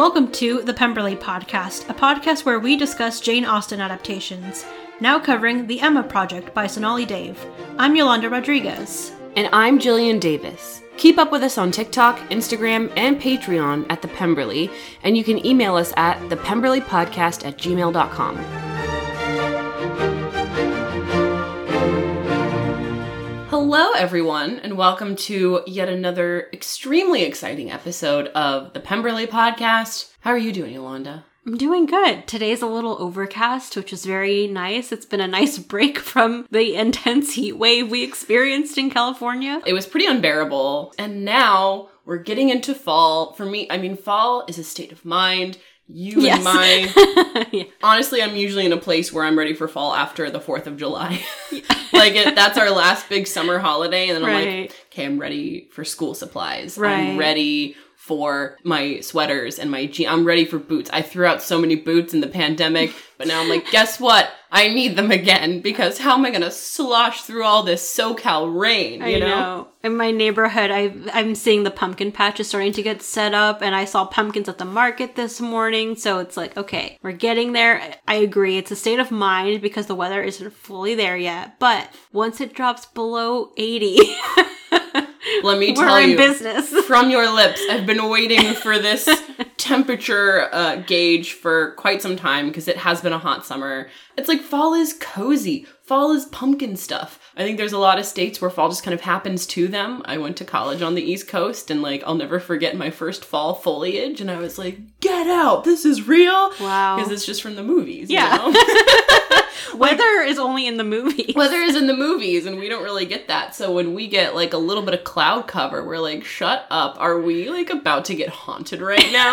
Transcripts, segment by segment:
Welcome to the Pemberley Podcast, a podcast where we discuss Jane Austen adaptations. Now covering The Emma Project by Sonali Dev. I'm Yolanda Rodriguez. And I'm Jillian Davis. Keep up with us on TikTok, Instagram, and Patreon at The Pemberley, and you can email us at thepemberleypodcast at gmail.com. Hello, everyone, and welcome to yet another extremely exciting episode of the Pemberley Podcast. How are you doing, Yolanda? I'm doing good. Today's a little overcast, which is very nice. It's been a nice break from the intense heat wave we experienced in California. It was pretty unbearable, and now we're getting into fall. For me, I mean, fall is a state of mind. You Yes. and my yeah. Honestly, I'm usually in a place where I'm ready for fall after the 4th of July. like, it, that's our last big summer holiday, and then I'm like, okay, I'm ready for school supplies. Right. I'm ready for my sweaters and my jeans. I'm ready for boots. I threw out so many boots in the pandemic, but now I'm like, guess what? I need them again because how am I going to slosh through all this SoCal rain? You I know? know. In my neighborhood, I, I'm seeing the pumpkin patch is starting to get set up, and I saw pumpkins at the market this morning. So it's like, okay, we're getting there. I agree. It's a state of mind because the weather isn't fully there yet. But once it drops below 80, Let me we're tell you. business. from your lips. I've been waiting for this temperature uh, gauge for quite some time because it has been a hot summer. It's like fall is cozy. Fall is pumpkin stuff. I think there's a lot of states where fall just kind of happens to them. I went to college on the East Coast and like I'll never forget my first fall foliage and I was like, "Get out. This is real." Wow. Because it's just from the movies, you Yeah. know? Weather is only in the movie. weather is in the movies and we don't really get that so when we get like a little bit of cloud cover we're like shut up are we like about to get haunted right now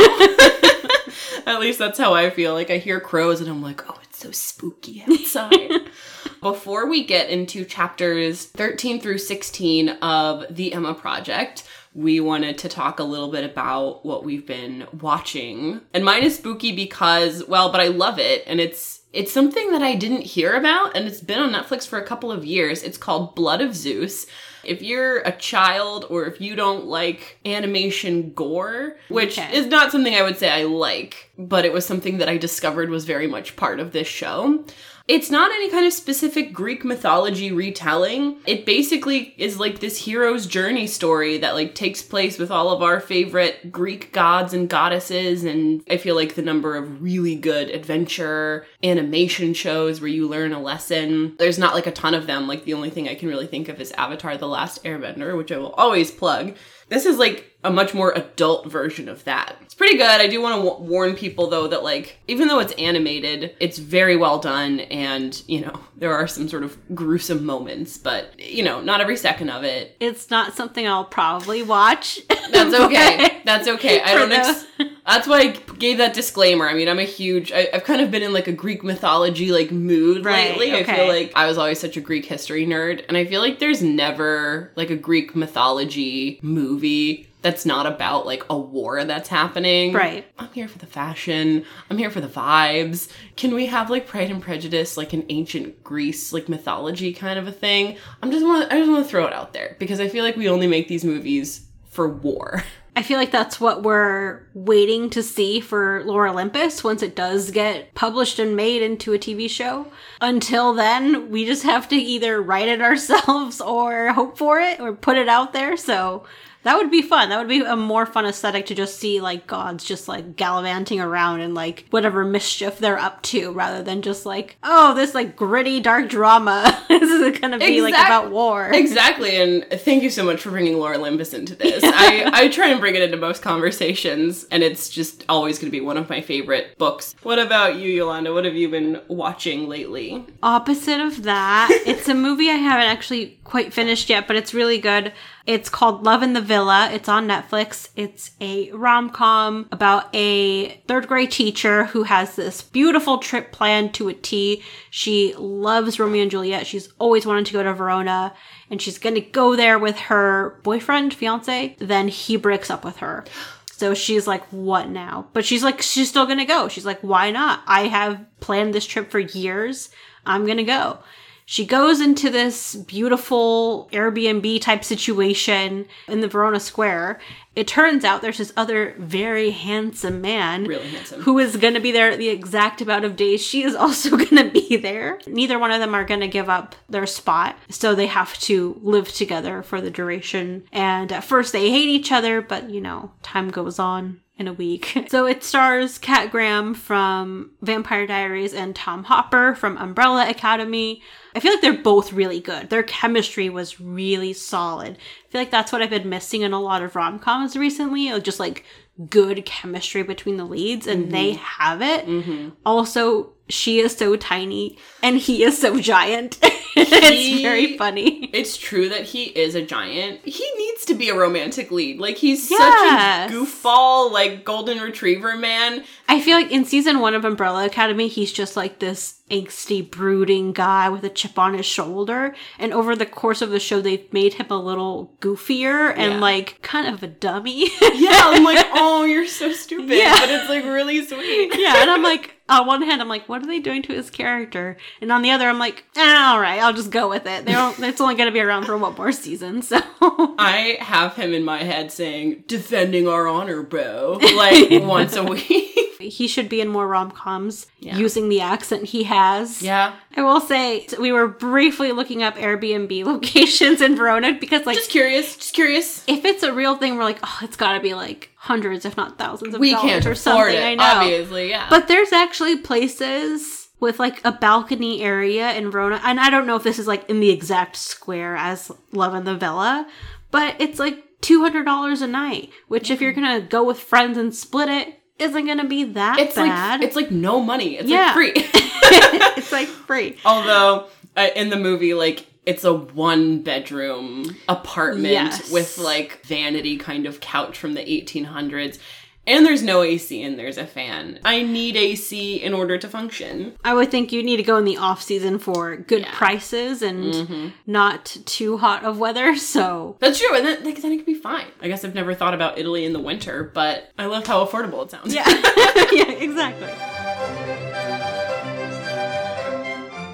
at least that's how i feel like i hear crows and i'm like oh it's so spooky outside before we get into chapters 13 through 16 of the emma project we wanted to talk a little bit about what we've been watching. And mine is spooky because, well, but I love it. And it's it's something that I didn't hear about, and it's been on Netflix for a couple of years. It's called Blood of Zeus. If you're a child or if you don't like animation gore, which Okay. is not something I would say I like, but it was something that I discovered was very much part of this show. It's not any kind of specific Greek mythology retelling. It basically is like this hero's journey story that like takes place with all of our favorite Greek gods and goddesses and I feel like the number of really good adventure animation shows where you learn a lesson. There's not like a ton of them. Like the only thing I can really think of is Avatar the Last Airbender, which I will always plug. This is like a much more adult version of that. It's pretty good. I do want to w- warn people though that like even though it's animated, it's very well done and, you know, there are some sort of gruesome moments, but you know, not every second of it. It's not something I'll probably watch. That's okay. That's okay. I don't ex- That's why I gave that disclaimer. I mean, I'm a huge I, I've kind of been in like a Greek mythology like mood Right, lately. I feel like I was always such a Greek history nerd and I feel like there's never like a Greek mythology movie that's not about like a war that's happening. Right. I'm here for the fashion. I'm here for the vibes. Can we have like Pride and Prejudice, like an ancient Greece, like mythology kind of a thing? I'm just want I just want to throw it out there because I feel like we only make these movies for war. I feel like that's what we're waiting to see for Lore Olympus once it does get published and made into a TV show. Until then, we just have to either write it ourselves or hope for it or put it out there. So that would be fun. That would be a more fun aesthetic to just see like gods just like gallivanting around and like whatever mischief they're up to rather than just like, oh, this like gritty dark drama. this is gonna be like about war. exactly, and thank you so much for bringing Lore Olympus into this. I, I try and bring it into most conversations, and it's just always going to be one of my favorite books. What about you, Yolanda? What have you been watching lately? opposite of that. it's a movie I haven't actually quite finished yet, but it's really good. It's called Love in the Villa. It's on Netflix. It's a rom com about a third grade teacher who has this beautiful trip planned to a T. She loves Romeo and Juliet. She's always wanted to go to Verona and she's going to go there with her boyfriend, fiance. Then he breaks up with her. So she's like, what now? But she's like, she's still gonna go. She's like, why not? I have planned this trip for years. I'm gonna go. She goes into this beautiful Airbnb type situation in the Verona Square. It turns out there's this other very handsome man Really handsome. who is going to be there the exact amount of days she is also going to be there. Neither one of them are going to give up their spot, so they have to live together for the duration. And at first they hate each other, but you know, time goes on in a week. So it stars Kat Graham from Vampire Diaries and Tom Hopper from Umbrella Academy. I feel like they're both really good. Their chemistry was really solid. I feel like that's what I've been missing in a lot of rom coms recently. Just like good chemistry between the leads, and they mm-hmm. have it. Mm-hmm. Also, she is so tiny and he is so giant. it's very funny. It's true that he is a giant. He needs to be a romantic lead. Like he's Yes. such a goofball, like golden retriever man. I feel like in season one of Umbrella Academy, he's just like this angsty, brooding guy with a chip on his shoulder. And over the course of the show, they've made him a little goofier and Yeah. like kind of a dummy. Yeah, I'm like, oh, you're so stupid, Yeah. but it's like really sweet. yeah, and I'm like, on one hand, I'm like, what are they doing to his character? And on the other, I'm like, ah, all right, I'll just go with it. It's only going to be around for one more season, so. I have him in my head saying, defending our honor, bro, like once a week. He should be in more rom coms Yeah. using the accent he has. yeah. I will say, we were briefly looking up Airbnb locations in Verona because, like, Just curious, just curious. if it's a real thing, we're like, oh, it's got to be like hundreds, if not thousands of We dollars can't or afford something. it, I know. obviously, yeah. But there's actually places with like a balcony area in Verona, and I don't know if this is like in the exact square as Love in the Villa, but it's like two hundred dollars a night. Which, if you're mm-hmm. gonna go with friends and split it, isn't gonna be that it's bad. like it's like no money. It's Yeah. like free. it's like free. Although uh, in the movie, like it's a one bedroom apartment Yes. with like vanity kind of couch from the 1800s. And there's no AC and there's a fan. I need AC in order to function. I would think you need to go in the off season for good Yeah. prices and mm-hmm. not too hot of weather. So That's true, and then, like, then it could be fine. I guess I've never thought about Italy in the winter, but I love how affordable it sounds. Yeah. yeah, exactly.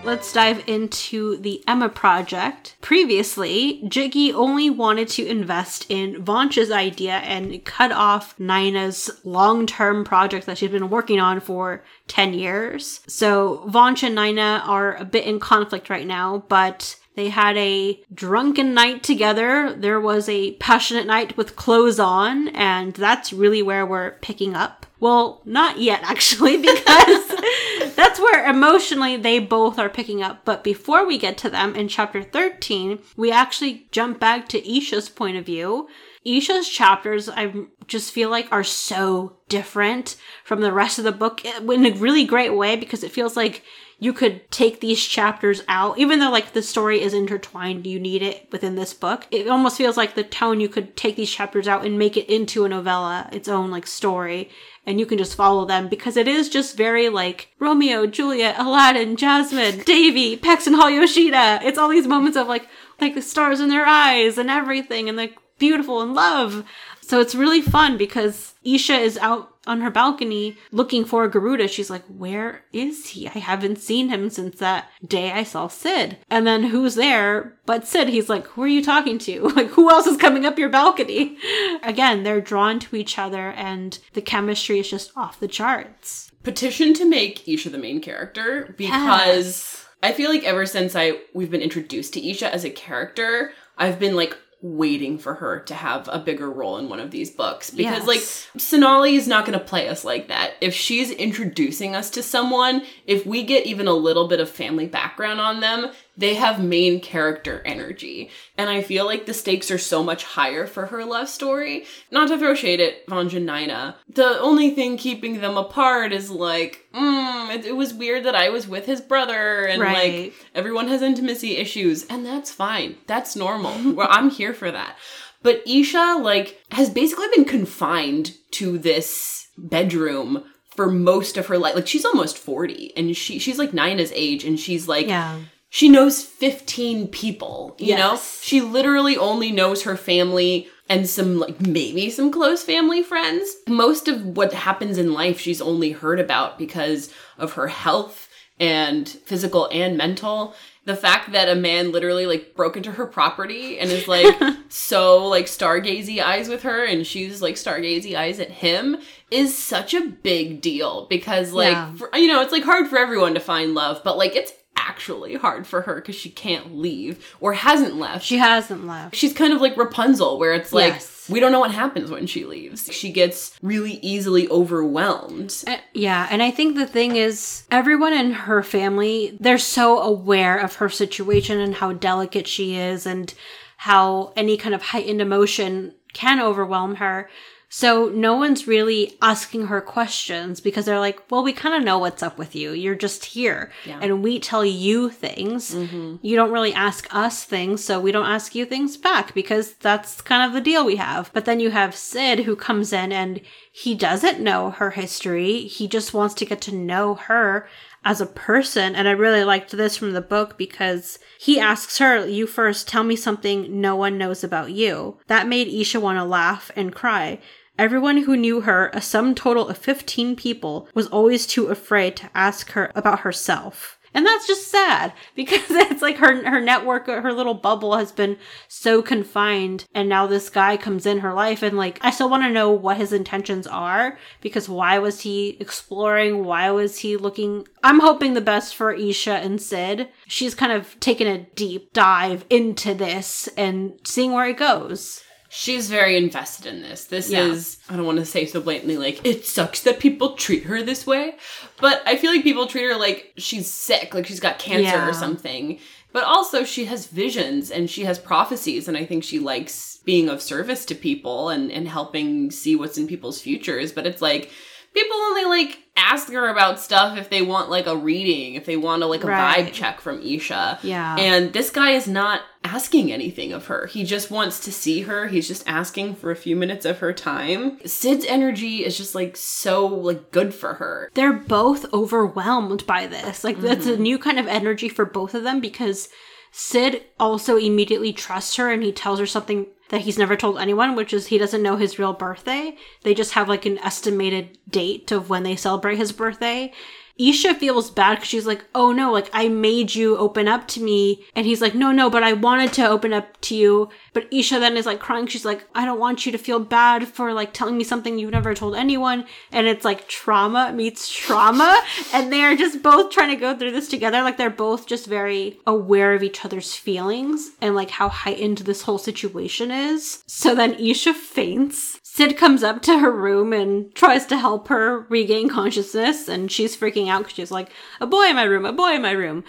Let's dive into the Emma project. Previously, Jiggy only wanted to invest in Vansh's idea and cut off Naina's long term project that she's been working on for 10 years. So, Vansh and Naina are a bit in conflict right now, but they had a drunken night together. There was a passionate night with clothes on, and that's really where we're picking up. Well, not yet, actually, because that's where emotionally they both are picking up. But before we get to them in chapter 13, we actually jump back to Esha's point of view. Esha's chapters, I just feel like, are so different from the rest of the book in a really great way because it feels like you could take these chapters out, even though like the story is intertwined, you need it within this book. It almost feels like the tone you could take these chapters out and make it into a novella, its own like story, and you can just follow them because it is just very like Romeo, Juliet, Aladdin, Jasmine, Devi, Paxton Hall Yoshida. It's all these moments of like like the stars in their eyes and everything and like beautiful and love. So it's really fun because Esha is out on her balcony looking for Garuda. She's like, Where is he? I haven't seen him since that day I saw Sid. And then who's there but Sid? He's like, Who are you talking to? Like, who else is coming up your balcony? Again, they're drawn to each other and the chemistry is just off the charts. Petition to make Esha the main character because I feel like ever since I we've been introduced to Esha as a character, I've been like waiting for her to have a bigger role in one of these books because Yes. like Sonali is not going to play us like that. If she's introducing us to someone, if we get even a little bit of family background on them, they have main character energy. And I feel like the stakes are so much higher for her love story. Not to throw shade at Vanja Naina. The only thing keeping them apart is like, mm, it, it was weird that I was with his brother and Right. like everyone has intimacy issues and that's fine. That's normal. well, I'm here for that. But Esha like has basically been confined to this bedroom for most of her life. Like she's almost 40 and she she's like Naina's age and she's like Yeah. She knows 15 people, you know? Yes. She literally only knows her family and some, like, maybe some close family friends. Most of what happens in life she's only heard about because of her health and physical and mental. the fact that a man literally like broke into her property and is like so like stargazy eyes with her and she's like stargazy eyes at him is such a big deal because like Yeah. for, you know it's like hard for everyone to find love but like it's actually hard for her because she can't leave or hasn't left She hasn't left. she's kind of like Rapunzel, where it's like Yes. we don't know what happens when she leaves. She gets really easily overwhelmed. Uh, Yeah, and I think the thing is, everyone in her family, they're so aware of her situation and how delicate she is and how any kind of heightened emotion can overwhelm her. So no one's really asking her questions because they're like, well, we kind of know what's up with you. You're just here. Yeah. And we tell you things. Mm-hmm. You don't really ask us things, so we don't ask you things back because that's kind of the deal we have. But then you have Sid who comes in and he doesn't know her history. He just wants to get to know her as a person. And I really liked this from the book because he asks her, You first, tell me something no one knows about you. That made Esha want to laugh and cry. Everyone who knew her, a sum total of 15 people, was always too afraid to ask her about herself. And that's just sad because it's like her her network, her little bubble has been so confined, and now this guy comes in her life, and like I still want to know what his intentions are because why was he exploring? Why was he looking? I'm hoping the best for Esha and Sid. She's kind of taken a deep dive into this and seeing where it goes. She's very invested in this. This Yeah. is, I don't want to say so blatantly, like, it sucks that people treat her this way, but I feel like people treat her like she's sick, like she's got cancer Yeah. or something. But also, she has visions and she has prophecies, and I think she likes being of service to people and, and helping see what's in people's futures. But it's like, people only like ask her about stuff if they want like a reading, if they want a like a Right. vibe check from Esha. Yeah. And this guy is not asking anything of her. He just wants to see her. He's just asking for a few minutes of her time. Sid's energy is just like so like good for her. they're both overwhelmed by this. Like that's a mm-hmm. new kind of energy for both of them because Sid also immediately trusts her and he tells her something that he's never told anyone, which is he doesn't know his real birthday. They just have like an estimated date of when they celebrate his birthday. Esha feels bad because she's like, oh no, like I made you open up to me. And he's like, no, no, but I wanted to open up to you. But Esha then is like crying. She's like, I don't want you to feel bad for like telling me something you've never told anyone. And it's like trauma meets trauma. and they're just both trying to go through this together. Like they're both just very aware of each other's feelings and like how heightened this whole situation is. So then Esha faints. Sid comes up to her room and tries to help her regain consciousness, and she's freaking out because she's like, A boy in my room, a boy in my room.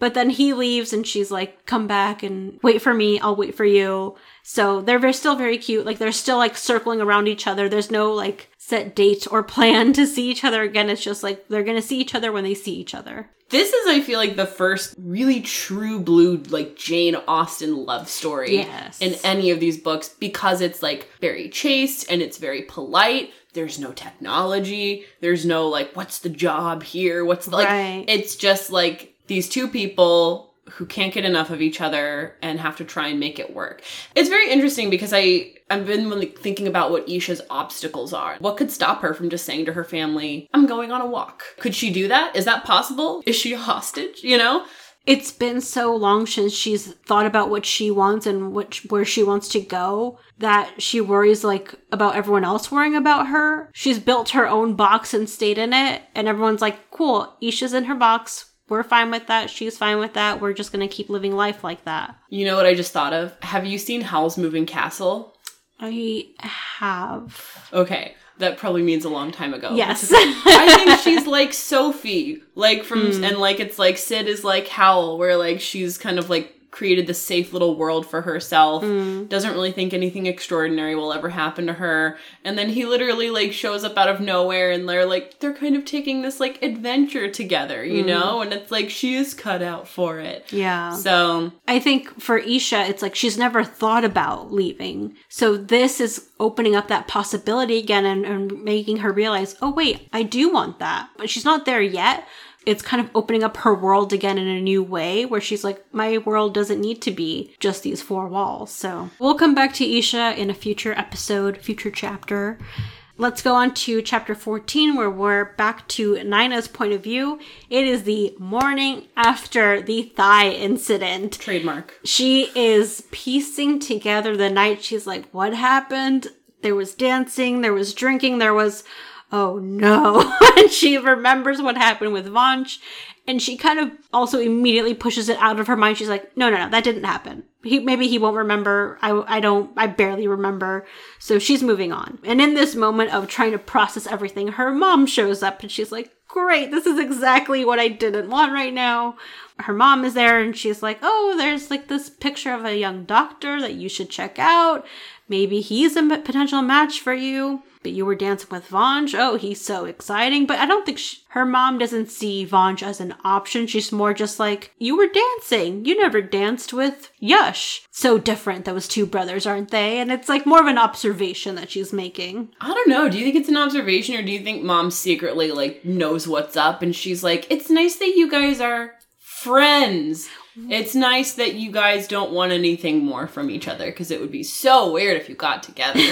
But then he leaves and she's like, Come back and wait for me, I'll wait for you. So they're very, still very cute. Like they're still like circling around each other. There's no like set date or plan to see each other again. It's just like they're gonna see each other when they see each other. This is, I feel like, the first really true blue, like Jane Austen love story Yes. in any of these books because it's like very chaste and it's very polite. There's no technology. There's no like, what's the job here? What's the, like, Right. it's just like these two people who can't get enough of each other and have to try and make it work. It's very interesting because I I've been thinking about what Esha's obstacles are. What could stop her from just saying to her family, "I'm going on a walk"? Could she do that? Is that possible? Is she a hostage? You know? it's been so long since she's thought about what she wants and which where she wants to go that she worries like about everyone else worrying about her. She's built her own box and stayed in it, and everyone's like, "Cool, Esha's in her box. We're fine with that. She's fine with that. We're just gonna keep living life like that." You know what I just thought of? Have you seen Howl's Moving Castle? I have. Okay, that probably means a long time ago. Yes. I think she's like Sophie, like from hmm. and like it's like Sid is like Howl, where like she's kind of like created this safe little world for herself. Mm. Doesn't really think anything extraordinary will ever happen to her, and then he literally like shows up out of nowhere, and they're like they're kind of taking this like adventure together, you mm. know, and it's like she is cut out for it. yeah. So I think for Esha, it's like she's never thought about leaving. So this is opening up that possibility again and, and making her realize, oh, wait, I do want that. But she's not there yet. It's kind of opening up her world again in a new way where she's like, my world doesn't need to be just these four walls. So we'll come back to Esha in a future episode, future chapter. Let's go on to chapter 14, where we're back to Naina's point of view. It is the morning after the thigh incident. Trademark. She is piecing together the night. She's like, What happened? There was dancing, there was drinking, there was, oh no. and she remembers what happened with Vansh. And she kind of also immediately pushes it out of her mind. She's like, no, no, no, that didn't happen. He, maybe he won't remember. I, I don't, I barely remember. So she's moving on. And in this moment of trying to process everything, her mom shows up and she's like, great, this is exactly what I didn't want right now. Her mom is there and she's like, oh, there's like this picture of a young doctor that you should check out. Maybe he's a potential match for you. But you were dancing with Vansh. Oh, he's so exciting. But I don't think she, her mom doesn't see Vansh as an option. She's more just like, you were dancing. You never danced with Yash. So different, those two brothers, aren't they? And it's like more of an observation that she's making. I don't know. Do you think it's an observation or do you think mom secretly like knows what's up and she's like, it's nice that you guys are friends. It's nice that you guys don't want anything more from each other because it would be so weird if you got together.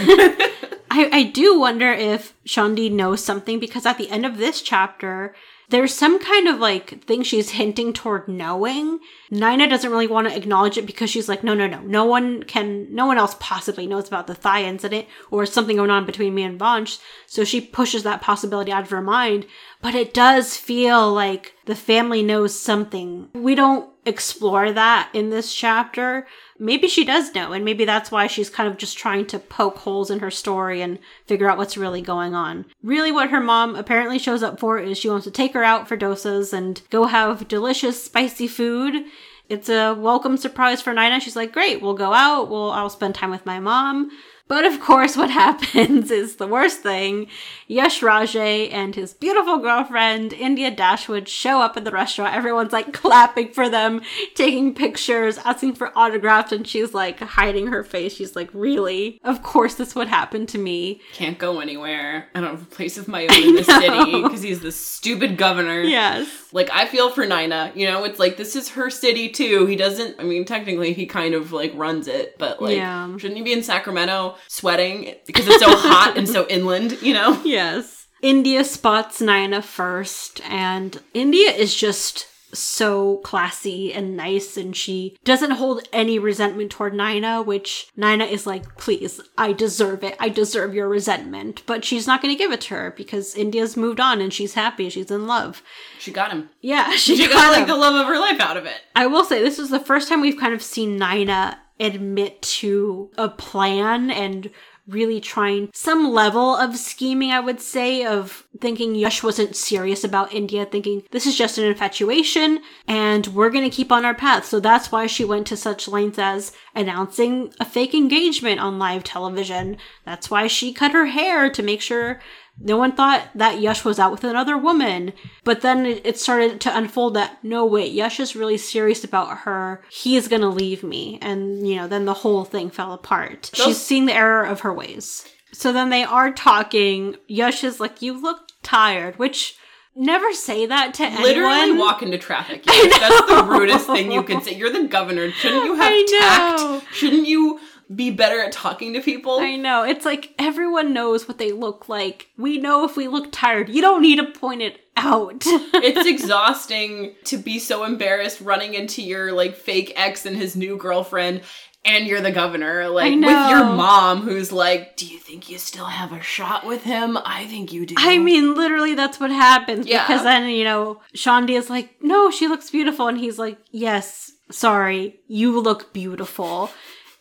I, I do wonder if Shaundi knows something because at the end of this chapter, there's some kind of like thing she's hinting toward knowing. Naina doesn't really want to acknowledge it because she's like, no, no, no, no one can, no one else possibly knows about the thigh incident or something going on between me and Vansh. So she pushes that possibility out of her mind. But it does feel like the family knows something. We don't explore that in this chapter. Maybe she does know, and maybe that's why she's kind of just trying to poke holes in her story and figure out what's really going on. Really, what her mom apparently shows up for is she wants to take her out for dosas and go have delicious, spicy food. It's a welcome surprise for Naina. She's like, "Great, we'll go out. We'll I'll spend time with my mom." But of course, what happens is the worst thing. Yash Raje and his beautiful girlfriend, India Dashwood, show up at the restaurant. Everyone's like clapping for them, taking pictures, asking for autographs, and she's like hiding her face. She's like, Really? Of course, this would happen to me. Can't go anywhere. I don't have a place of my own in the city because he's the stupid governor. Yes. Like, I feel for Naina. You know, it's like this is her city too. He doesn't, I mean, technically, he kind of like runs it, but like, Yeah. shouldn't he be in Sacramento? Sweating because it's so hot and so inland, you know? Yes. India spots Naina first, and India is just so classy and nice, and she doesn't hold any resentment toward Naina, which Naina is like, please, I deserve it. I deserve your resentment. But she's not going to give it to her because India's moved on and she's happy. She's in love. She got him. Yeah, she, She got, got like the love of her life out of it. I will say this is the first time we've kind of seen Naina admit to a plan and really trying some level of scheming, I would say, of thinking Yash wasn't serious about India, thinking this is just an infatuation and we're going to keep on our path. So that's why she went to such lengths as announcing a fake engagement on live television. That's why she cut her hair to make sure no one thought that Yash was out with another woman. But then it started to unfold that no, wait, Yash is really serious about her. He's gonna leave me. And, you know, then the whole thing fell apart. Those- She's seeing the error of her ways. So then they are talking. Yash is like, You look tired, which never say that to Literally anyone. Literally walk into traffic. That's the rudest thing you could say. You're the governor. Shouldn't you have tact? Shouldn't you be better at talking to people? I know. It's like everyone knows what they look like. We know if we look tired. You don't need to point it out. it's exhausting to be so embarrassed running into your like fake ex and his new girlfriend and you're the governor like with your mom who's like do you think you still have a shot with him i think you do I mean, literally, that's what happens. Yeah. Because then, you know, Shaundi is like, no, she looks beautiful. And he's like, yes, sorry, you look beautiful.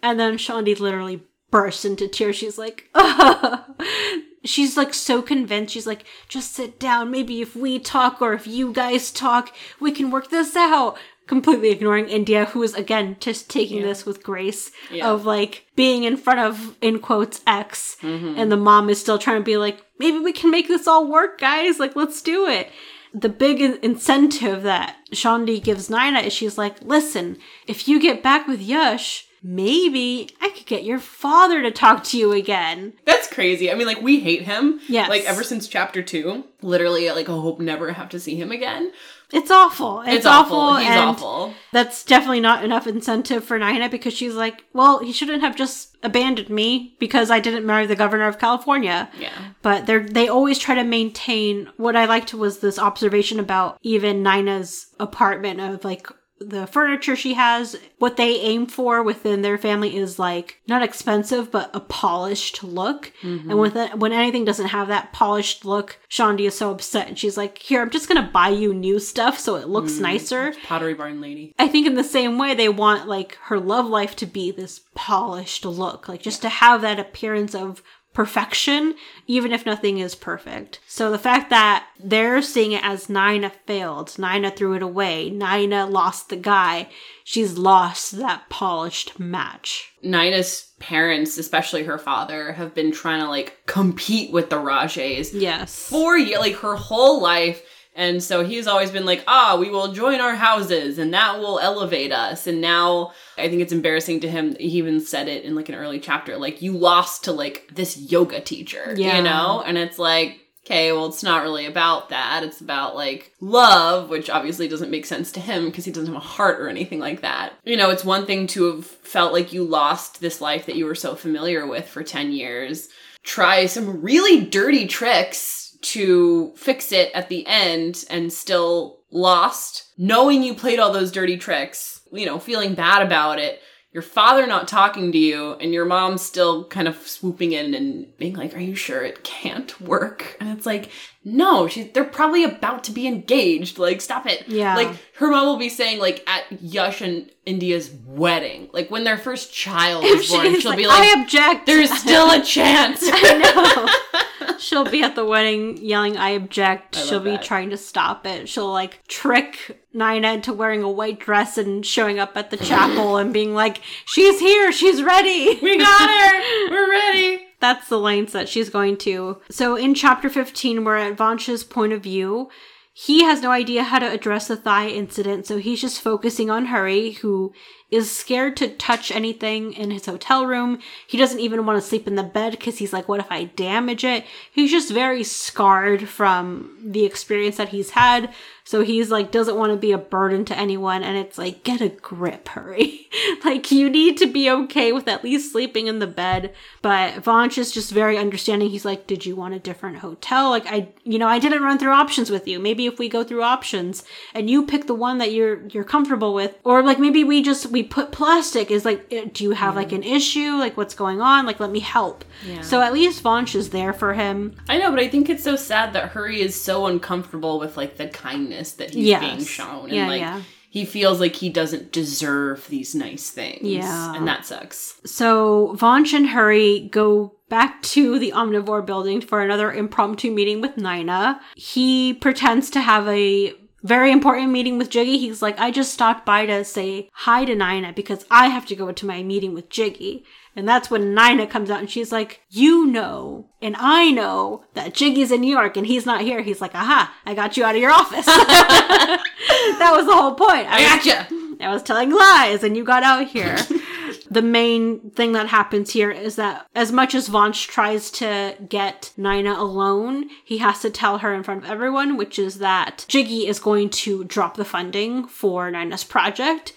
And then Shaundi literally bursts into tears. She's like, she's like so convinced. She's like, just sit down. Maybe if we talk or if you guys talk, we can work this out. Completely ignoring India, who is again just taking this with grace Yeah. of like being in front of, in quotes, X. Mm-hmm. And the mom is still trying to be like, maybe we can make this all work, guys. Like, let's do it. The big incentive that Shaundi gives Naina is she's like, listen, if you get back with Yash, maybe I could get your father to talk to you again. That's crazy. I mean, like we hate him. Yes. Like ever since chapter two, literally, like I hope never have to see him again. It's awful. It's, It's, awful. awful. He's awful. That's definitely not enough incentive for Naina because she's like, well, he shouldn't have just abandoned me because I didn't marry the governor of California. Yeah. But they they always try to maintain what I liked was this observation about even Naina's apartment of like the furniture she has what they aim for within their family is like not expensive but a polished look. And mm-hmm. with it, when anything doesn't have that polished look Shandi is so upset and she's like here i'm just gonna buy you new stuff so it looks mm, nicer. Pottery barn lady. I think in the same way they want like her love life to be this polished look, like just to have that appearance of perfection, even if nothing is perfect. So the fact that they're seeing it as Naina failed, Naina threw it away, Naina lost the guy, she's lost that polished match. Naina's parents, especially her father, have been trying to like compete with the Rajes Yes. for like her whole life. And so he's always been like, ah, we will join our houses and that will elevate us. And now I think it's embarrassing to him. He even said it in like an early chapter, like, you lost to like this yoga teacher, Yeah. you know? And it's like, okay, well, it's not really about that. It's about like love, which obviously doesn't make sense to him because he doesn't have a heart or anything like that. You know, it's one thing to have felt like you lost this life that you were so familiar with for 10 years. Try some really dirty tricks to fix it at the end and still lost, knowing you played all those dirty tricks, you know, feeling bad about it, your father not talking to you, and your mom still kind of swooping in and being like, Are you sure it can't work? And it's like, no, she's they're probably about to be engaged. Like, stop it. Yeah. Like her mom will be saying, like, at Yash and India's wedding, like when their first child is born, she'll like, be like, I object. There's still a chance. She'll be at the wedding yelling, I object. I She'll be that. trying to stop it. She'll like trick Naina into wearing a white dress and showing up at the chapel and being like, She's here, she's ready. we got her. We're ready. That's the lengths that she's going to. So in chapter 15, we're at Vansh's point of view. He has no idea how to address the thigh incident, so he's just focusing on Hurry, who is scared to touch anything in his hotel room. He doesn't even want to sleep in the bed because he's like, what if I damage it? He's just very scarred from the experience that he's had. So he's like, doesn't want to be a burden to anyone. And it's like, get a grip, Hurry. like, you need to be okay with at least sleeping in the bed. But Vansh is just very understanding. He's like, did you want a different hotel? Like, I, you know, I didn't run through options with you. Maybe if we go through options and you pick the one that you're, you're comfortable with, or like maybe we just, we put plastic is like, eh, do you have like an issue? Like, what's going on? Like, let me help. Yeah. So at least Vansh is there for him. I know, but I think it's so sad that Hurry is so uncomfortable with like the kindness that he's Yes. being shown. And Yeah, like yeah. he feels like he doesn't deserve these nice things. Yeah. And that sucks. So Vansh and Hurry go back to the Omnivore building for another impromptu meeting with Naina. He pretends to have a very important meeting with Jiggy. He's like, I just stopped by to say hi to Nina because I have to go to my meeting with Jiggy. And that's when Naina comes out and she's like, You know, and I know that Jiggy's in New York and he's not here. He's like, Aha, I got you out of your office. that was the whole point. I gotcha. I was telling lies and you got out here. the main thing that happens here is that as much as Vansh tries to get Naina alone, he has to tell her in front of everyone, which is that Jiggy is going to drop the funding for Naina's project.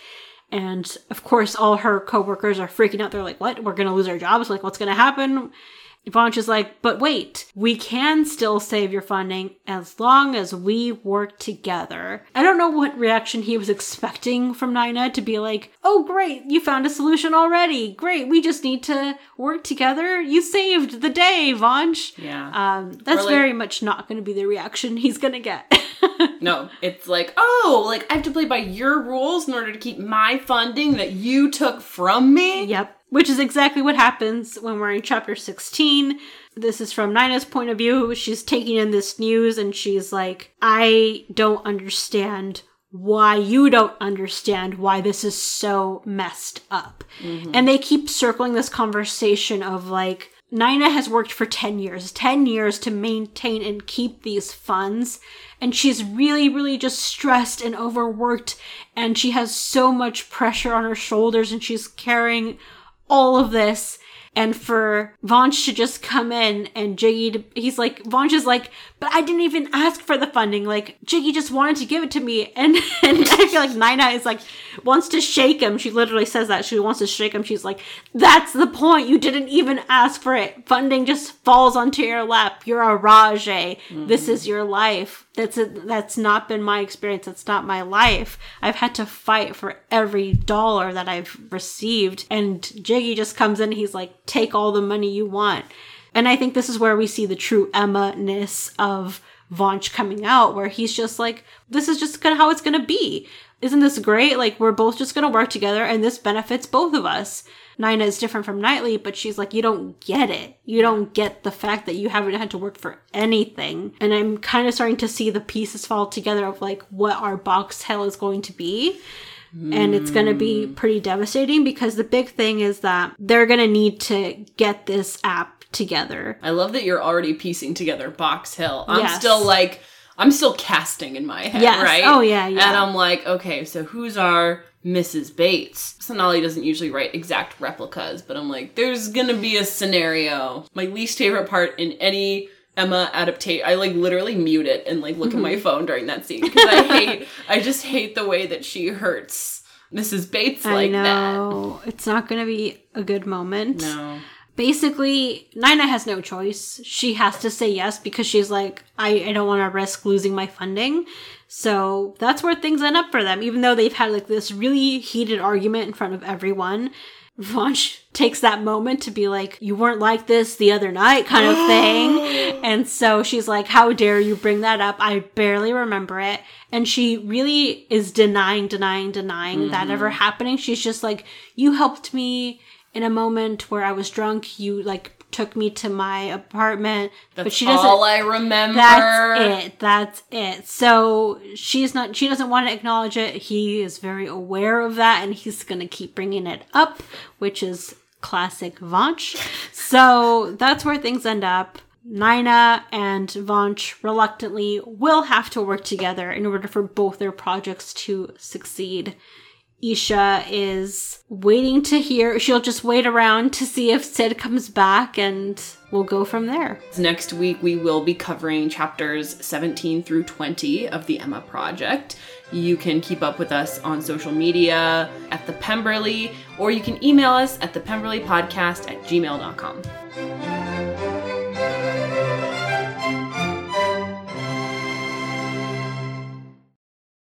And of course, all her coworkers are freaking out. They're like, what? We're to lose our jobs? Like, what's to happen? Vansh is like, but wait, we can still save your funding as long as we work together. I don't know what reaction he was expecting from Naina to be like, oh, great, you found a solution already. Great, we just need to work together. You saved the day, Vansh. Yeah. Um, that's like- very much not going to be the reaction he's going to get. No, it's like, oh, like I have to play by your rules in order to keep my funding that you took from me. Yep. Which is exactly what happens when we're in chapter 16. This is from Naina's point of view. She's taking in this news and she's like, I don't understand why you don't understand why this is so messed up. Mm-hmm. And they keep circling this conversation of like, Naina has worked for 10 years, 10 years to maintain and keep these funds. And she's really, really just stressed and overworked. And she has so much pressure on her shoulders and she's carrying all of this and for Vansh to just come in and Jiggy, to, he's like, Vansh is like, but I didn't even ask for the funding. Like, Jiggy just wanted to give it to me. And, and I feel like Naina is like, wants to shake him. She literally says that. She wants to shake him. She's like, that's the point. You didn't even ask for it. Funding just falls onto your lap. You're a Raje. Mm-hmm. This is your life. That's a, that's not been my experience. That's not my life. I've had to fight for every dollar that I've received. And Jiggy just comes in. he's like, take all the money you want. And I think this is where we see the true Emma ness of Vansh coming out, where he's just like, this is just kind of how it's going to be. Isn't this great? Like, we're both just going to work together and this benefits both of us. Naina is different from Knightley, but she's like, you don't get it. You don't get the fact that you haven't had to work for anything. And I'm kind of starting to see the pieces fall together of like what our Box Hill is going to be. And it's going to be mm. pretty devastating because the big thing is that they're going to need to get this app together. I love that you're already piecing together Box Hill. I'm yes. still like, I'm still casting in my head, yes. right? Oh, yeah, yeah. And I'm like, okay, so who's our Mrs. Bates? Sonali doesn't usually write exact replicas, but I'm like, there's gonna be a scenario. My least favorite part in any Emma adaptation. I like literally mute it and like look mm-hmm. at my mm-hmm. phone during that scene because I hate. I just hate the way that she hurts Mrs. Bates like I know. that. It's not going to be a good moment. No. Basically, Nina has no choice. She has to say yes because she's like, I, I don't want to risk losing my funding. So that's where things end up for them, even though they've had like this really heated argument in front of everyone. Vansh takes that moment to be like, You weren't like this the other night, kind of thing. and so she's like, How dare you bring that up? I barely remember it. And she really is denying, denying, denying mm-hmm. that ever happening. She's just like, You helped me in a moment where I was drunk. You like took me to my apartment. That's but she doesn't. All I remember. That's it. That's it. So she's not. She doesn't want to acknowledge it. He is very aware of that, and he's going to keep bringing it up, which is classic Vansh. So that's where things end up. Naina and Vansh reluctantly will have to work together in order for both their projects to succeed. Esha is waiting to hear. She'll just wait around to see if Sid comes back and we'll go from there. Next week, we will be covering chapters 17 through 20 of the Emma Project. You can keep up with us on social media at the Pemberley, or you can email us at the Pemberley Podcast at gmail.com.